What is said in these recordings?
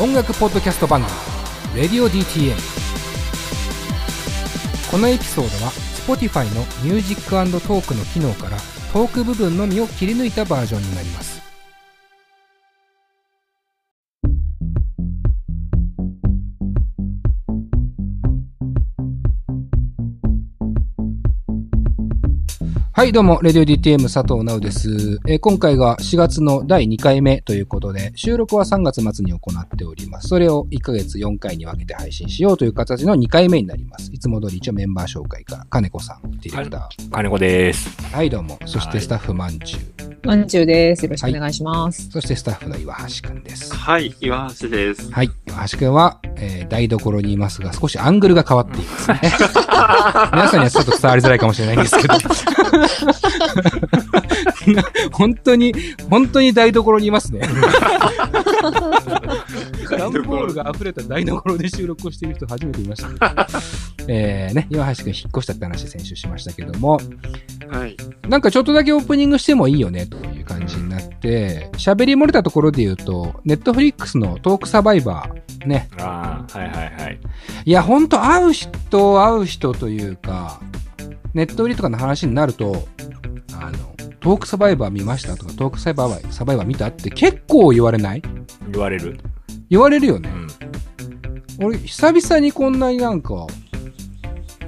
音楽ポッドキャスト番組「Radio.DTM」このエピソードは Spotify の Music Talk の機能からトーク部分のみを切り抜いたバージョンになります。はい、どうも、 Radio DTM 佐藤直です、えー、今回が4月の第2回目ということで、収録は3月末に行っております。それを1ヶ月4回に分けて配信しようという形の2回目になります。いつも通り一応メンバー紹介から、金子さん、ディレクター。金子です。はい、どうも。そしてスタッフ、まんちゅう。まんちゅうです。よろしくお願いします。はい、そしてスタッフの岩橋くんです。はい、岩橋です。はい、岩橋くんは、えー、台所にいますが、少しアングルが変わっていますね。皆さんにはちょっと伝わりづらいかもしれないんですけど。本当に、本当に台所にいますね。段ボールが溢れた台所で収録をしている人初めていました、ね。えー、ね、岩橋くん引っ越したって話先週しましたけども、はい。なんかちょっとだけオープニングしてもいいよね、という感じになって、喋り漏れたところで言うと、ネットフリックスのトークサバイバー、ね。ああ、はいはいはい。いや、ほんと会う人、会う人というか、ネット売りとかの話になると、あの、トークサバイバー見ましたとか、トークサバイバー、サバイバー見たって結構言われない？言われる。言われるよね。うん、俺、久々にこんなになんか、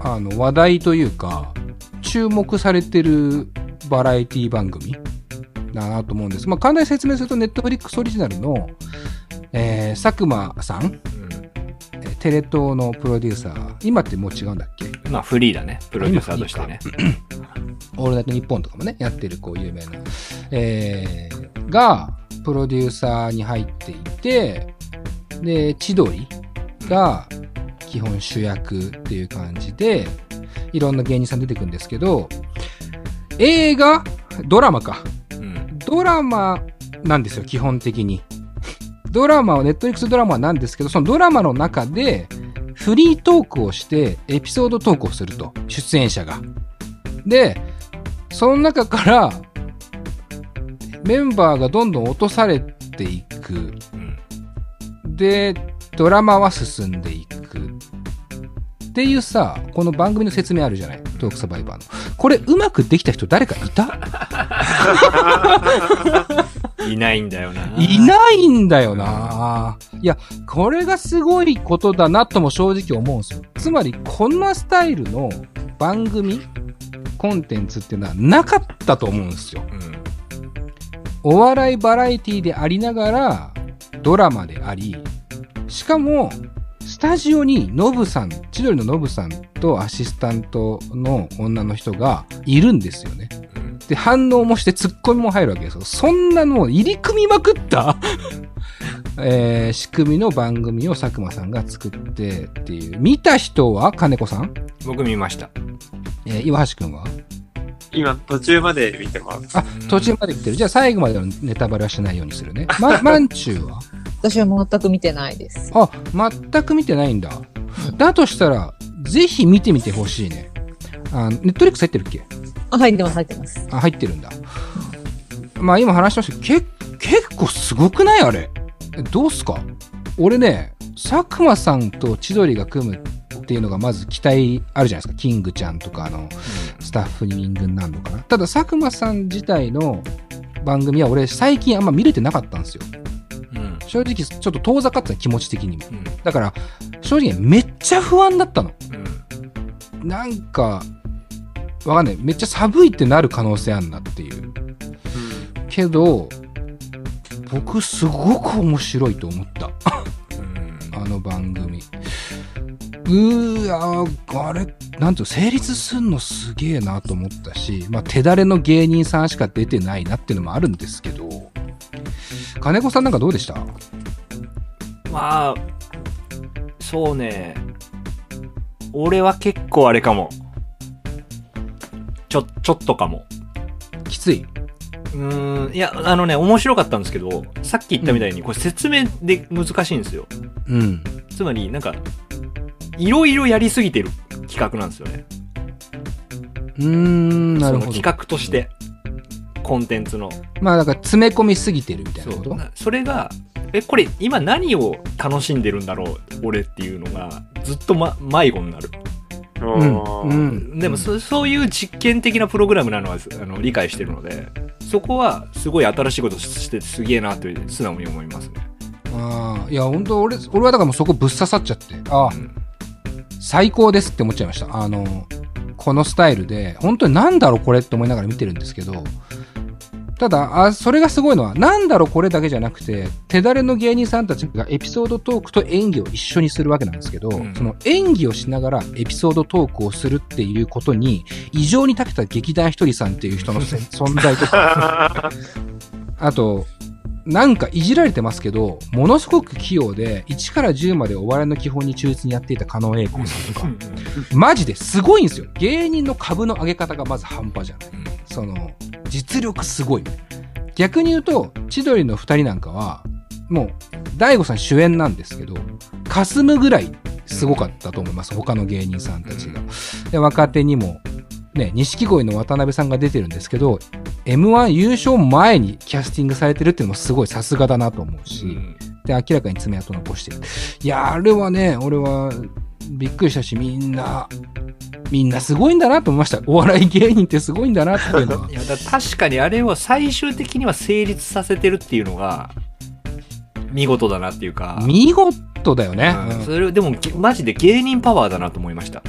あの、話題というか、注目されてるバラエティ番組？だなと思うんです。まあ、簡単に説明すると、ネットフリックスオリジナルの、えー、佐久間さん、うん、テレ東のプロデューサー、今ってもう違うんだっけ？まあ、フリーだね。プロデューサーとしてね。オールナイトニッポンとかもね、やってるこう有名な、えー、が、プロデューサーに入っていて、で、千鳥が基本主役っていう感じで、いろんな芸人さん出てくるんですけど、映画ドラマか。うん、ドラマなんですよ、基本的に。ドラマは、ネットリックスドラマなんですけど、そのドラマの中で、フリートークをして、エピソードトークをすると。出演者が。で、その中から、メンバーがどんどん落とされていく。で、ドラマは進んでいく。っていうさ、この番組の説明あるじゃない？トークサバイバーの。これうまくできた人誰かいた？いないんだよな。いないんだよな。いや、これがすごいことだなとも正直思うんですよ。つまり、こんなスタイルの番組、コンテンツっていうのはなかったと思うんですよ。うん、お笑いバラエティでありながら、ドラマであり、しかも、スタジオにノブさん、千鳥のノブさんとアシスタントの女の人がいるんですよね。で、反応もしてツッコミも入るわけですよ。そんなの入り組みまくった えー、仕組みの番組を佐久間さんが作ってっていう。見た人は金子さん？僕見ました。えー、岩橋くんは？今、途中まで見てます。あ、途中まで見てる。じゃあ最後までのネタバレはしないようにするね。ま、まんちゅうは？私は全く見てないです。あ、全く見てないんだ。だとしたら、ぜひ見てみてほしいね。あ、ネットリックス入ってるっけ？あ、入ってます、入ってます。あ、入ってるんだ。まあ今話しましたけど、結構すごくない？あれ。どうすか？俺ね、佐久間さんと千鳥が組むっていうのがまず期待あるじゃないですか。キングちゃんとかのスタッフにングになるのかな。ただ佐久間さん自体の番組は俺最近あんま見れてなかったんですよ。うん、正直ちょっと遠ざかってた気持ち的にも。うん、だから正直めっちゃ不安だったの。うん、なんか、わかんない。めっちゃ寒いってなる可能性あんなっていう。けど、僕すごく面白いと思った。あの番組。うーや、あれ、なんていう成立すんのすげえなと思ったし、まあ、手だれの芸人さんしか出てないなっていうのもあるんですけど、金子さんなんかどうでした？まあ、そうね。俺は結構あれかも。ちょ、ちょっとかも。きつい？うん、いや、あのね、面白かったんですけど、さっき言ったみたいに、これ説明で難しいんですよ。うん。つまり、なんか、いろいろやりすぎてる企画なんですよね。うーん、なるほど。企画として、コンテンツの。まあ、だから詰め込みすぎてるみたいなこと？そそれが、え、これ今何を楽しんでるんだろう俺っていうのがずっと、ま、迷子になる。うん、うん、でもそ、そういう実験的なプログラムなのはあの理解してるので、そこはすごい新しいことしてすげえなと素直に思いますね。ああ、いや、本当俺、俺はだからもうそこぶっ刺さっちゃって、ああ、うん、最高ですって思っちゃいました。あの、このスタイルで、本当になんだろうこれって思いながら見てるんですけど、ただ、あ、それがすごいのは、なんだろうこれだけじゃなくて、手だれの芸人さんたちがエピソードトークと演技を一緒にするわけなんですけど、うん、その演技をしながらエピソードトークをするっていうことに、異常に長けた劇団ひとりさんっていう人の 存在とか、あと、なんかいじられてますけど、ものすごく器用で、1から10までお笑いの基本に忠実にやっていた加納栄光さんとか、マジですごいんですよ。芸人の株の上げ方がまず半端じゃない。その、実力すごい。逆に言うと、千鳥の二人なんかは、もう、大悟さん主演なんですけど、霞むぐらいすごかったと思います。他の芸人さんたちが。で、若手にも、ね、錦鯉の渡辺さんが出てるんですけど、M1 優勝前にキャスティングされてるっていうのもすごいさすがだなと思うし、うん、で、明らかに爪痕残してる。いや、あれはね、俺はびっくりしたし、みんな、みんなすごいんだなと思いました。お笑い芸人ってすごいんだなっていうのは。いや、だ確かにあれを最終的には成立させてるっていうのが、見事だなっていうか。見事だよね。うん、それでも、マジで芸人パワーだなと思いました。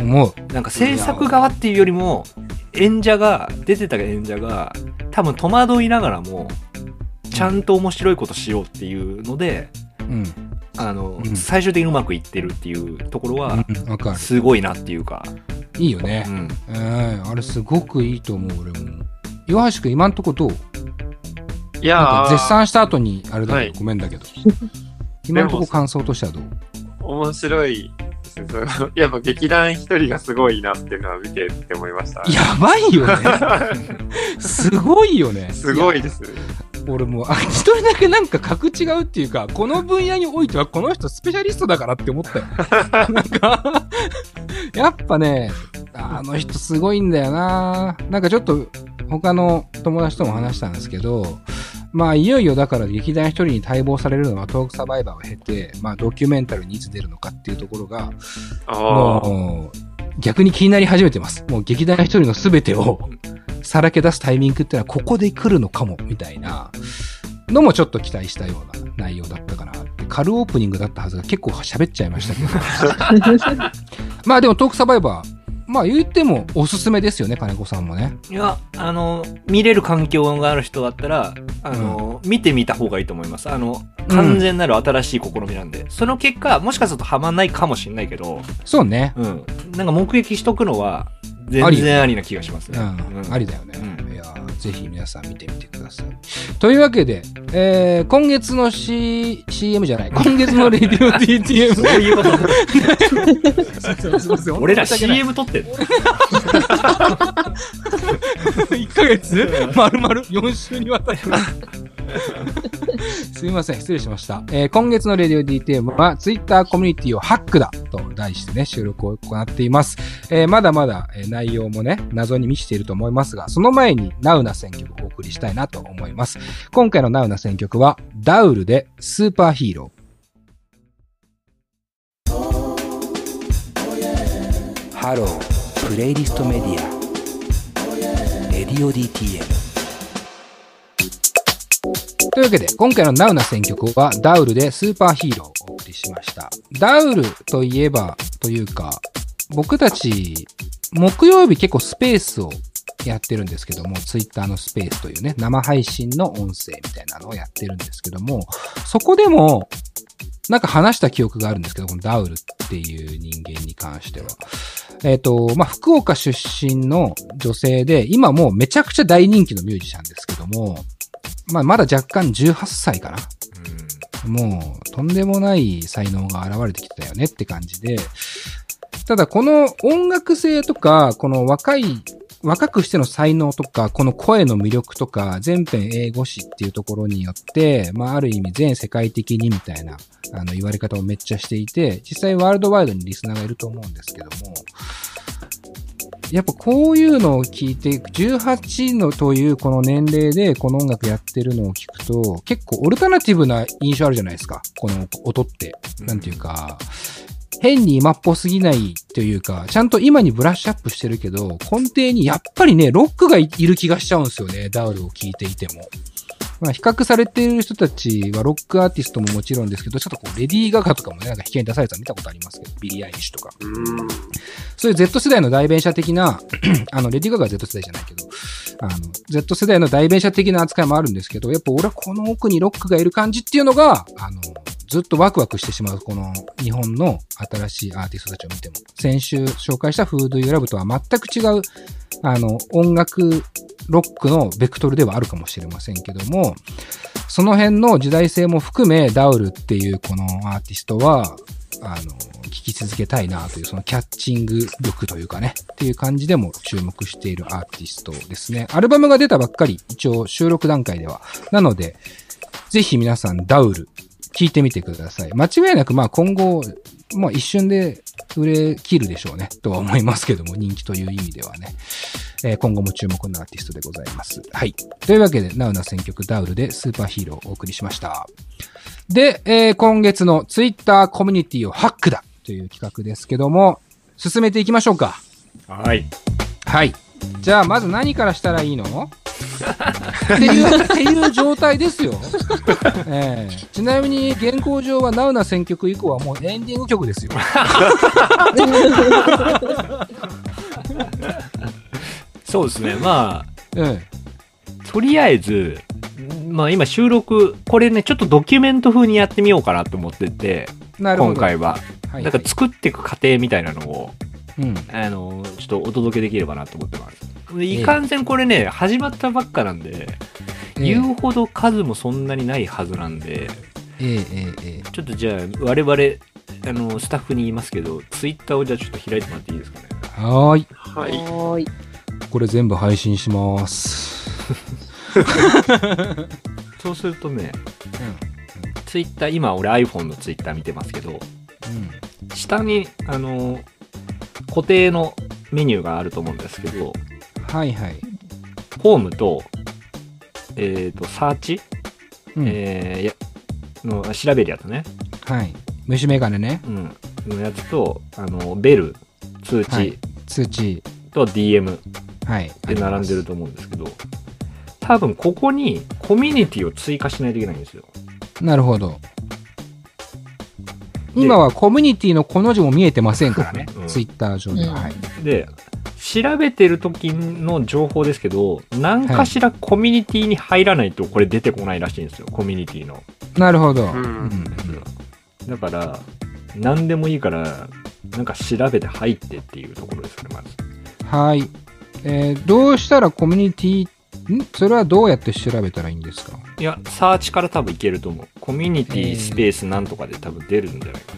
思う。なんか制作側っていうよりも、演者が、出てた演者が、多分戸惑いながらも、ちゃんと面白いことしようっていうので、うん、あの、うん、最終的にうまくいってるっていうところは、すごいなっていうか。いいよね。うん、えー、あれすごくいいと思う、俺も。岩橋君、今んとこどういや絶賛した後に、あれだけど、はい、ごめんだけど。今んとこ感想としてはどう？面白い やっぱ劇団一人がすごいなっていうのは見てって思いました。やばいよね。すごいよね。すごいです。俺もう、あ、一人だけなんか格違うっていうか、この分野においてはこの人スペシャリストだからって思ったよ。なんかやっぱね、あの人すごいんだよななんかちょっと他の友達とも話したんですけど、まあ、いよいよだから劇団一人に待望されるのはトークサバイバーを経て、まあ、ドキュメンタルにいつ出るのかっていうところが、もう、逆に気になり始めてます。もう劇団一人の全てをさらけ出すタイミングっていうのはここで来るのかも、みたいなのもちょっと期待したような内容だったかなって。軽オープニングだったはずが結構喋っちゃいましたけど。まあでもトークサバイバー、まあ言ってもおすすめですよね、金子さんもね。いや、あの、見れる環境がある人だったら、あの、うん、見てみた方がいいと思います。あの、完全なる新しい試みなんで。うん、その結果、もしかするとハマんないかもしれないけど。そうね。うん。なんか目撃しとくのは、全然ありな気がしますね。うん。ありだよね。いやぜひ皆さん見てみてください。というわけで、えー、今月の、C、CM じゃない、今月のレディオ DTM。そういうこと。俺ら CM 撮ってんの ?1 ヶ月？丸々？4週にわたり。すみません、失礼しました。えー、今月のレディオ DTM は Twitter コミュニティをハックだと題してね、収録を行っています。えー、まだまだ、えー、内容もね、謎に満ちていると思いますが、その前にナウな選曲をお送りしたいなと思います。今回のナウな選曲は、ダウルでスーパーヒーロー。Hello、プレイリストメディア。 Radio DTM。というわけで、今回のナウな選曲はダウルでスーパーヒーローをお送りしました。ダウルといえば、というか、僕たち、木曜日結構スペースをやってるんですけども、ツイッターのスペースというね、生配信の音声みたいなのをやってるんですけども、そこでも、なんか話した記憶があるんですけど、このダウルっていう人間に関しては。えっ、ー、と、まあ、福岡出身の女性で、今もうめちゃくちゃ大人気のミュージシャンですけども、まあ、まだ若干18歳かな。うん、もう、とんでもない才能が現れてきたよねって感じで、ただこの音楽性とか、この若い、若くしての才能とか、この声の魅力とか、全編英語詞っていうところによって、まあある意味全世界的にみたいな、あの言われ方をめっちゃしていて、実際ワールドワイドにリスナーがいると思うんですけども、やっぱこういうのを聞いて、18のというこの年齢でこの音楽やってるのを聞くと、結構オルタナティブな印象あるじゃないですか。この音って。なんていうか、変に今っぽすぎないというか、ちゃんと今にブラッシュアップしてるけど、根底にやっぱりね、ロックがいる気がしちゃうんですよね、ダウルを聞いていても。まあ、比較されている人たちはロックアーティストももちろんですけど、ちょっとこう、レディー・ガガとかもね、なんか引きに出されたの見たことありますけど、ビリー・アイリッシュとか。そういう Z 世代の代弁者的な、あの、レディー・ガガは Z 世代じゃないけど、あの、Z 世代の代弁者的な扱いもあるんですけど、やっぱ俺はこの奥にロックがいる感じっていうのが、あの、ずっとワクワクしてしまう、この日本の新しいアーティストたちを見ても。先週紹介したフードユーラブとは全く違う、あの、音楽ロックのベクトルではあるかもしれませんけども、その辺の時代性も含め、ダウルっていうこのアーティストは、あの、聴き続けたいなという、そのキャッチング力というかね、っていう感じでも注目しているアーティストですね。アルバムが出たばっかり、一応収録段階では。なので、ぜひ皆さんダウル、聞いてみてください。間違いなく、まあ今後、まあ一瞬で売れ切るでしょうね、とは思いますけども、人気という意味ではね。えー、今後も注目のアーティストでございます。はい。というわけで、ナウな選曲ダウルでスーパーヒーローをお送りしました。で、えー、今月のツイッターコミュニティをハックだという企画ですけども、進めていきましょうか。はい。はい。じゃあ、まず何からしたらいいの？っていう、っていう状態ですよ。えー、ちなみに、現行上はナウな選曲以降はもうエンディング曲ですよ。そうですね、まあ、うん、とりあえず、まあ今収録、これね、ちょっとドキュメント風にやってみようかなと思ってて、今回は。はいなんか作っていく過程みたいなのを、うん、あの、ちょっとお届けできればなと思ってます。いかんせんこれね、始まったばっかなんで、え言うほど数もそんなにないはずなんで、えええちょっとじゃあ、我々、あの、スタッフに言いますけど、ツイッターをじゃあちょっと開いてもらっていいですかね？はい。はい。はいこれ全部配信します。そうするとね、うん、ツイッター、今俺 iPhone のツイッター見てますけど、うん、下に、あの、固定のメニューがあると思うんですけど、はいはい。ホームと、えっ、ー、と、サーチ、うん、えー、の調べるやつね。はい。虫眼鏡ね。うん。のやつと、あの、ベル、通知、はい、通知と DM。はい。で並んでると思うんですけど、多分ここにコミュニティを追加しないといけないんですよ。なるほど。今はコミュニティのこの字も見えてませんからね。うん、ツイッター上では。はい、で、調べてる時の情報ですけど、何かしらコミュニティに入らないとこれ出てこないらしいんですよ、コミュニティの。なるほど。うん、だから、何でもいいから、なんか調べて入ってっていうところですね、まず。はい。えー、どうしたらコミュニティ、ん？それはどうやって調べたらいいんですか？いや、サーチから多分いけると思う。コミュニティスペースなんとかで多分出るんじゃないか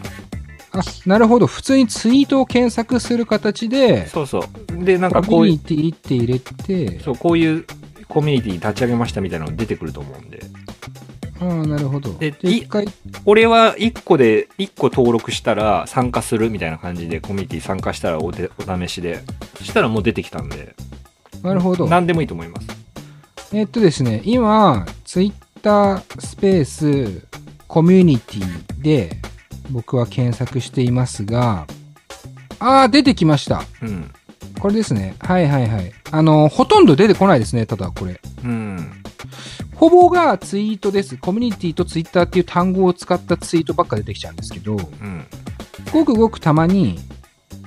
な。あ、なるほど。普通にツイートを検索する形で、そうそう。で、なんかこういう。コミュニティって入れて、そう、こういうコミュニティ立ち上げましたみたいなの出てくると思うんで。ああ、なるほど。で、一回。俺は1個で、1個登録したら参加するみたいな感じで、コミュニティ参加したらおでお試しで。そしたらもう出てきたんで。なるほど。何でもいいと思います。えっとですね、今、ツイッタースペースコミュニティで僕は検索していますが、ああ、出てきました。うん。これですね。はいはいはい。あの、ほとんど出てこないですね、ただこれ。うん。ほぼがツイートです。コミュニティとツイッターっていう単語を使ったツイートばっか出てきちゃうんですけど、うん、ごくごくたまに、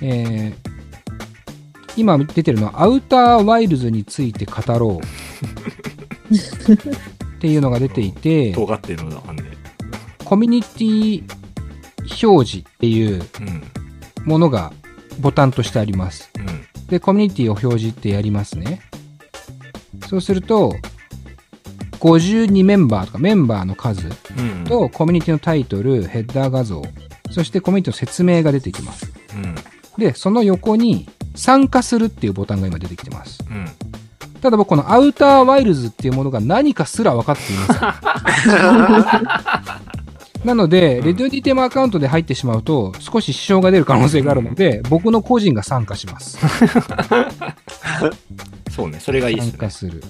えー、今出てるのはアウターワイルズについて語ろうっていうのが出ていて、尖ってるのだ、コミュニティ表示っていうものがボタンとしてあります。うん、で、コミュニティを表示ってやりますね。そうすると、52メンバーとかメンバーの数とコミュニティのタイトル、ヘッダー画像、そしてコミュニティの説明が出てきます。うん、で、その横に参加するっていうボタンが今出てきてます。うん、ただ僕このアウターワイルズっていうものが何かすら分かっていません。なので、レディオディテーマアカウントで入ってしまうと、少し支障が出る可能性があるので、僕の個人が参加します。そうね、それがいいですね。参加する。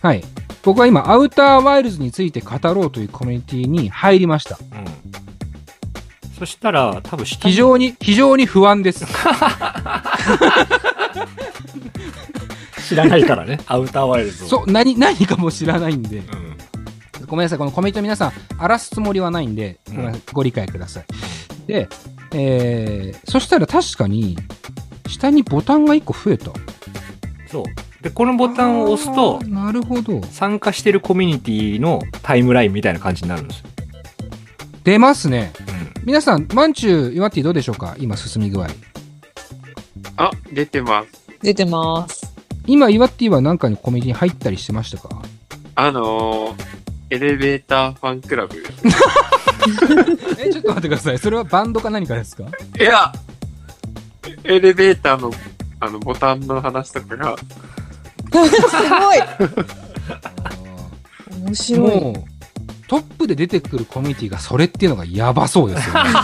はい。僕は今、アウターワイルズについて語ろうというコミュニティに入りました。うん。そしたら、多分非常に、非常に不安です。知らないからね、アウターワイルズそう、何、何かも知らないんで。うん、ごめんなさい、このコメント皆さん、荒らすつもりはないんで、ごめんご理解ください。で、えー、そしたら確かに、下にボタンが1個増えた。そう。で、このボタンを押すと、なるほど。参加してるコミュニティのタイムラインみたいな感じになるんですよ。出ますね。うん、皆さん、まんちゅう、岩手どうでしょうか？今進み具合。あ、出てます。出てます。今、岩手は何かにコミュニティに入ったりしてましたか？あのー、エレベーターファンクラブ。え、ちょっと待ってください。それはバンドか何かですか？いや、エレベーターの、あの、ボタンの話とかが、すごい 面白い。もう、トップで出てくるコミュニティがそれっていうのがやばそうですよね。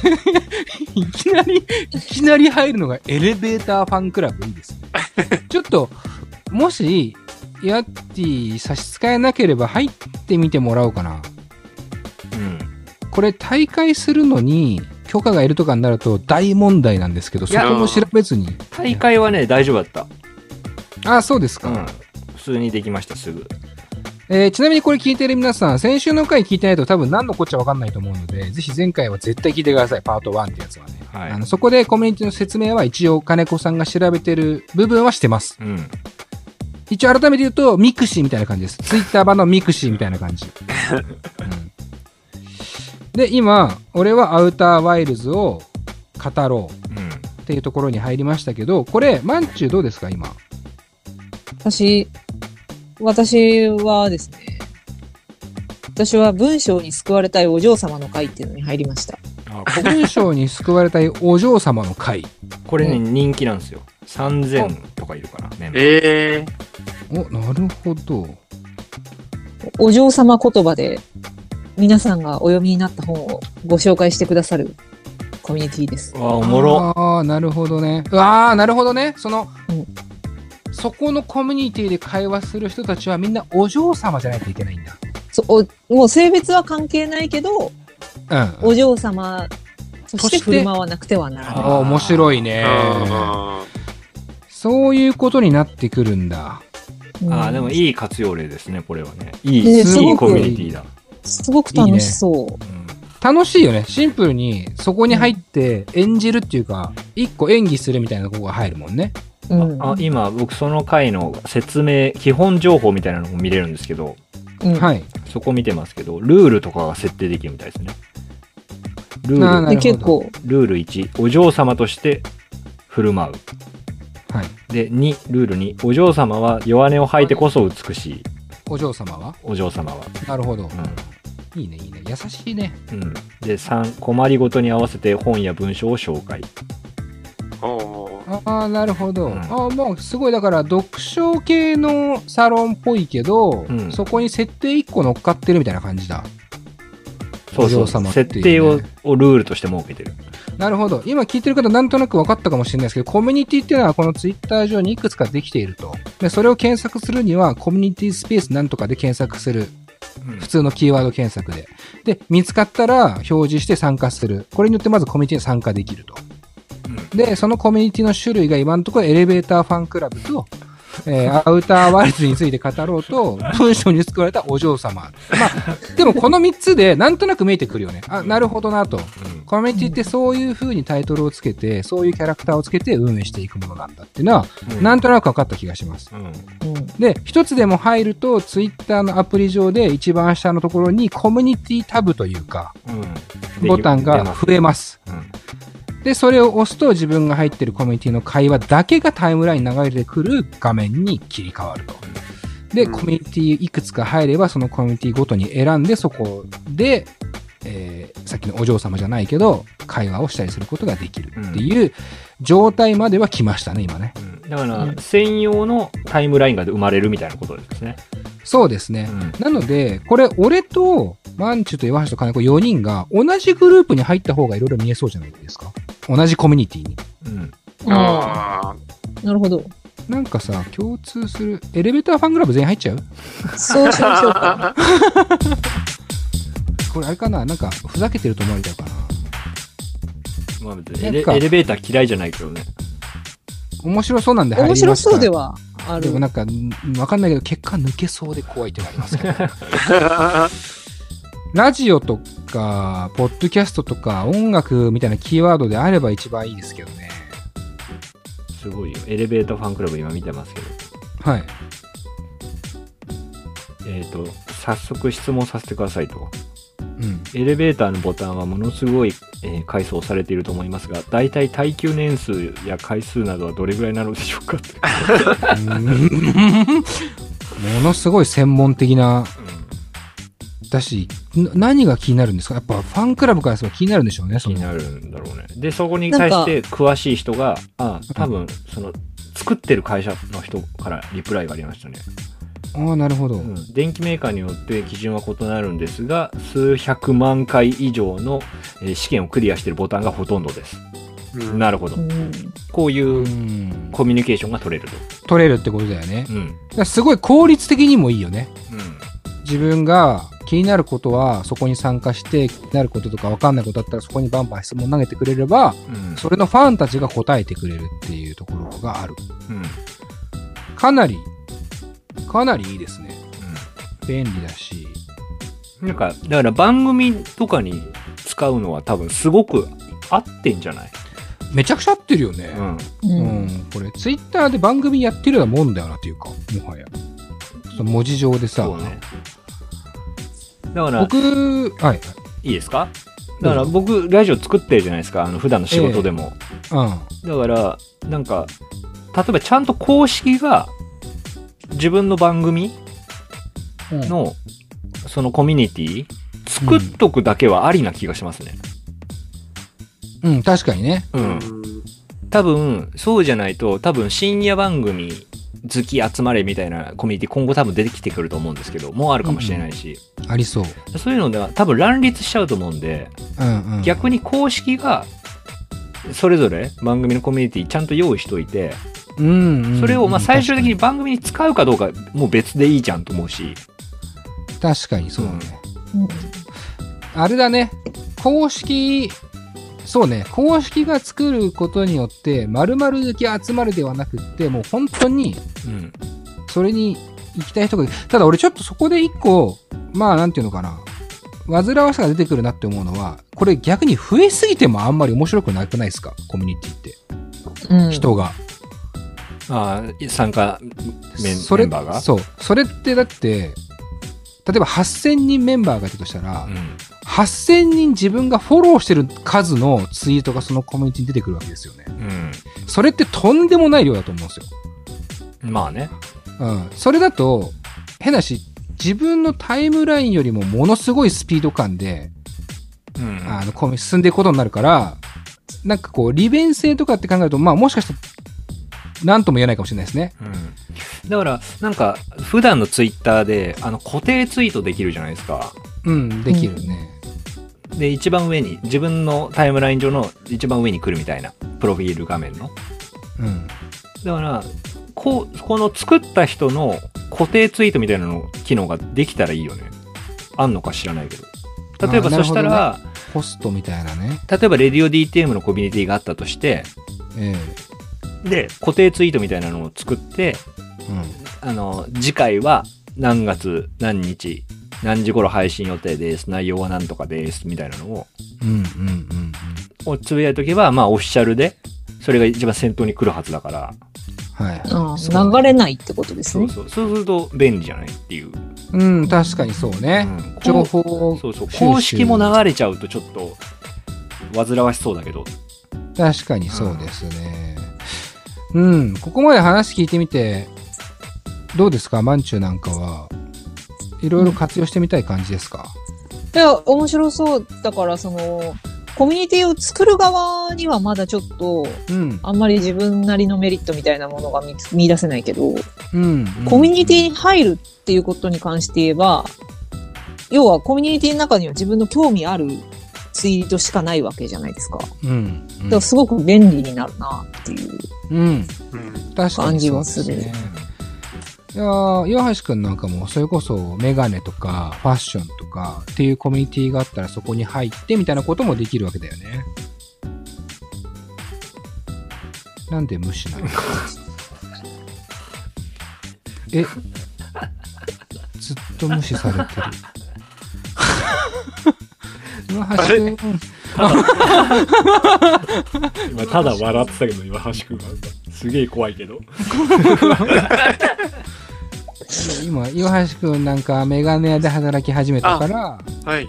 いきなり、いきなり入るのがエレベーターファンクラブいいですね。ちょっと、もし、ヤッティ差し支えなければ入ってみてもらおうかな。うん。これ大会するのに許可がいるとかになると大問題なんですけど、そこも調べずに。大会はね、大丈夫だった。ああ、そうですか、うん。普通にできました、すぐ。えー、ちなみにこれ聞いてる皆さん、先週の回聞いてないと多分何のこっちゃわかんないと思うので、ぜひ前回は絶対聞いてください、パート1ってやつはね。はい、あのそこでコミュニティの説明は一応金子さんが調べてる部分はしてます。うん、一応改めて言うと、 mixi みたいな感じです。ツイッター版の mixi みたいな感じ。うんで、今、俺は Outer Wilds を語ろうっていうところに入りましたけど、これ、マンチューどうですか、今？私、私はですね、私は文章に救われたいお嬢様の会っていうのに入りました。文章に救われたいお嬢様の会。これね、人気なんですよ。3000とかいるかな、ね。ええー、お、なるほど。お嬢様言葉で皆さんがお読みになった本をご紹介してくださるコミュニティです。あおもろ。ああ、なるほどね。ああ、なるほどね。その、うん、そこのコミュニティで会話する人たちはみんなお嬢様じゃないといけないんだ。そう、もう性別は関係ないけど、うん、お嬢様そして振る舞わなくてはならない。あ面白いね。そういうことになってくるんだ。ああ、でもいい活用例ですね、これはね。いい、いいコミュニティだ。すごく楽しそう。いいね楽しいよね。シンプルに、そこに入って演じるっていうか、一個演技するみたいなとこが入るもんね。うん、あ今、僕その回の説明、基本情報みたいなのも見れるんですけど、うん、はい。そこ見てますけど、ルールとかが設定できるみたいですね。ルール、結構。ルール1、お嬢様として振る舞う。はい。で、2、ルール2、お嬢様は弱音を吐いてこそ美しい。お嬢様は？お嬢様は。なるほど。うん、いいね、いいね。優しいね。うん。で、3、困りごとに合わせて本や文章を紹介。ああ、なるほど。うん、ああ、もうすごい、だから読書系のサロンっぽいけど、うん、そこに設定1個乗っかってるみたいな感じだ。そうそう、ね、設定ををルールとして設けてる。なるほど。今聞いてる方なんとなく分かったかもしれないですけど、コミュニティっていうのはこのツイッター上にいくつかできていると。で、それを検索するには、コミュニティスペースなんとかで検索する。普通のキーワード検索で。で、見つかったら表示して参加する。これによってまずコミュニティに参加できると。で、そのコミュニティの種類が今のところエレベーターファンクラブと、えー、アウターワイルズについて語ろうと、文章に救われたお嬢様。まあ、でもこの3つでなんとなく見えてくるよね。あ、なるほどなと。コミュニティってそういう風にタイトルをつけて、そういうキャラクターをつけて運営していくものなんだっていうのは、なんとなく分かった気がします。で、一つでも入ると、ツイッターのアプリ上で一番下のところにコミュニティタブというか、ボタンが増えます。で、それを押すと自分が入ってるコミュニティの会話だけがタイムラインに流れてくる画面に切り替わると。で、コミュニティいくつか入れば、そのコミュニティごとに選んで、そこで、えー、さっきのお嬢様じゃないけど、会話をしたりすることができるっていう状態までは来ましたね、今ね。だから、専用のタイムラインが生まれるみたいなことですね。そうですね。うんなので、これ、俺と、マンチュと岩橋と金子4人が同じグループに入った方がいろいろ見えそうじゃないですか。同じコミュニティに。うん。あああ、なるほど。なんかさ、共通する、エレベーターファンクラブ全員入っちゃう？そうしましょうか。これあれかな？なんか、ふざけてると思われちゃうかなまあ別にエレなんかエレベーター嫌いじゃないけどね。面白そうなんで入り面ました白そうではあるでも。なんか、んわかんないけど、結果抜けそうで怖いってのがありますけど。あ。ラジオとか、ポッドキャストとか、音楽みたいなキーワードであれば一番いいですけどね。すごいよ。エレベーターファンクラブ今見てますけど。はい。えっ、と、早速質問させてくださいと。うん。エレベーターのボタンはものすごい、えー回数をされていると思いますが、大体耐久年数や回数などはどれぐらいなのでしょうか？って。ものすごい専門的な、だし、な何が気になるんですか？やっぱファンクラブからすれば気になるんでしょうね、気になるんだろうね。で、そこに対して詳しい人が、あ、多分、その、作ってる会社の人からリプライがありましたね。ああ、なるほど。うん電機メーカーによって基準は異なるんですが、数百万回以上のえー試験をクリアしているボタンがほとんどです。うんなるほどう。んこういううんコミュニケーションが取れると。取れるってことだよね。うん。だからすごい効率的にもいいよね。うん。自分が気になることはそこに参加して、気になることとか分かんないことだったらそこにバンバン質問投げてくれれば、うん。それのファンたちが答えてくれるっていうところがある。うん。かなり、かなりいいですね。便利だし。なんか、だから番組とかに使うのは多分すごく合ってんじゃない？めちゃくちゃ合ってるよね。うん。ううんん、これ、ツイッターで番組やってるようなもんだよなっていうか、もはや。その文字上でさ、そうね。だから、僕、はい、いいですか？だから僕、ラジオ作ってるじゃないですか。あの、普段の仕事でも。うん、だから、なんか、例えばちゃんと公式が自分の番組うんのそのコミュニティ作っとくだけはありな気がしますね。うん、確かにね。うん。多分、そうじゃないと、多分深夜番組好き集まれみたいなコミュニティ今後多分出てきてくると思うんですけど、もうあるかもしれないし、ありそう。そういうのでは多分乱立しちゃうと思うんで、うんうん、逆に公式がそれぞれ番組のコミュニティちゃんと用意しといて、うんうんうんそれをまあ最終的に確番組に使うかどうかもう別でいいじゃんと思うし、確かにそうだね。うんあれだね。公式、そうね。公式が作ることによって、丸々だけ集まるではなくって、もう本当に、うん。それに行きたい人がいる。ただ俺ちょっとそこで一個、まあなんていうのかな。煩わしさが出てくるなって思うのは、これ逆に増えすぎてもあんまり面白くなくないですか？コミュニティって。うん人が。ああ、参加メンメンバーが？そう。それってだって、例えば8000人メンバーがいたとしたら、うん。8000人自分がフォローしてる数のツイートがそのコミュニティに出てくるわけですよね。それってとんでもない量だと思うんですよ。うん。まあね。うん。それだと、変なし、自分のタイムラインよりもものすごいスピード感で、うん。あの、進んでいくことになるから、なんかこう、利便性とかって考えると、まあもしかしたら、なんとも言えないかもしれないですね。うん。だから、なんか、普段のツイッターで、あの、固定ツイートできるじゃないですか。うん、できるね。で、一番上に、自分のタイムライン上の一番上に来るみたいな、プロフィール画面の。うん。だから、こう、この作った人の固定ツイートみたいなの機能ができたらいいよね。あんのか知らないけど。例えばそしたなら、ポストみたいなね。例えばレディオ DTM のコミュニティがあったとして、えで、固定ツイートみたいなのを作って、えあの、次回は何月何日、何時頃配信予定です。内容は何とかです。みたいなのを、うん。うん、うん、うん。をつぶやいとけば、まあオフィシャルで、それが一番先頭に来るはずだから、はい。うあ流れないってことですね。そうそう。そうすると便利じゃないっていう。うん、確かにそうね。うん情報をそうそう。公式も流れちゃうとちょっと、煩わしそうだけど。確かにそうですね。うん、ここまで話聞いてみて、どうですか？マンチュなんかは。いろいろ活用してみたい感じですか、いや、面白そう。だから、その、コミュニティを作る側にはまだちょっと、うん。あんまり自分なりのメリットみたいなものが見出せないけど、うん。コミュニティに入るっていうことに関して言えば、要はコミュニティの中には自分の興味あるツイートしかないわけじゃないですか。だかうん。うんらすごく便利になるなっていう。感じはするそうですね。いやー岩橋くんなんかも、それこそメガネとかファッションとかっていうコミュニティがあったらそこに入ってみたいなこともできるわけだよね。なんで無視なのえ、ずっと無視されてる。岩橋くん、今ただ笑ってたけど今橋くんがすげえ怖いけど今、岩橋くんなんかメガネ屋で働き始めたから、はい。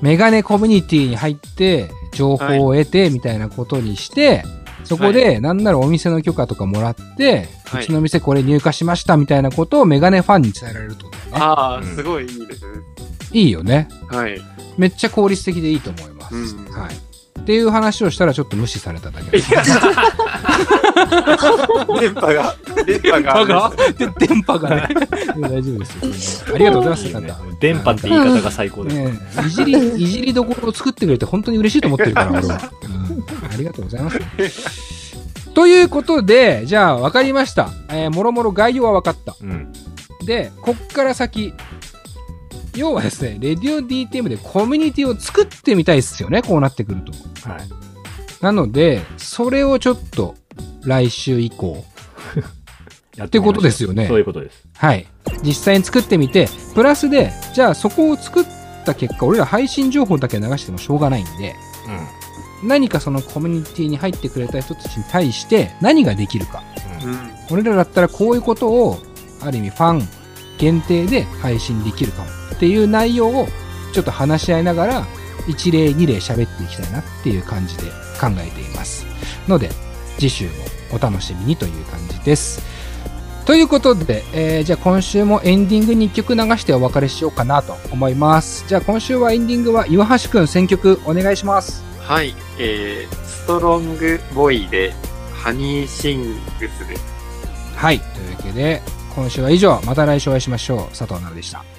メガネコミュニティに入って、情報を得て、みたいなことにして、そこで、なんならお店の許可とかもらって、はいうちの店これ入荷しました、みたいなことをメガネファンに伝えられるってことだよね。ああ、うんすごいいいですね。いいよね。はい。めっちゃ効率的でいいと思います。うんはい。っていう話をしたらちょっと無視されただけです。電波が、電波が。で電波がね。大丈夫ですよ。ありがとうございます、なんか。電波って言い方が最高ですねえいじり、いじりどころを作ってくれて本当に嬉しいと思ってるから、俺は。うん、ありがとうございます。ということで、じゃあ分かりました。えーもろもろ概要は分かった。うんで、こっから先、要はですね、レディオ DTM でコミュニティを作ってみたいですよね、こうなってくると。はいなので、それをちょっと来週以降、やってことですよねそういうことですはい。実際に作ってみて、プラスで、じゃあそこを作った結果、俺ら配信情報だけ流してもしょうがないんで、何かそのコミュニティに入ってくれた人たちに対して何ができるか。うん。俺らだったらこういうことを、ある意味ファン限定で配信できるかもっていう内容をちょっと話し合いながら、一例二例喋っていきたいなっていう感じで考えています。ので、次週もお楽しみにという感じです。ということで、えーじゃあ今週もエンディングに1曲流してお別れしようかなと思います。じゃあ今週はエンディングは岩橋くん選曲お願いします。はい。えー、ストロングボイで、ハニーシングスです。はい。というわけで、今週は以上、また来週お会いしましょう。佐藤奈々でした。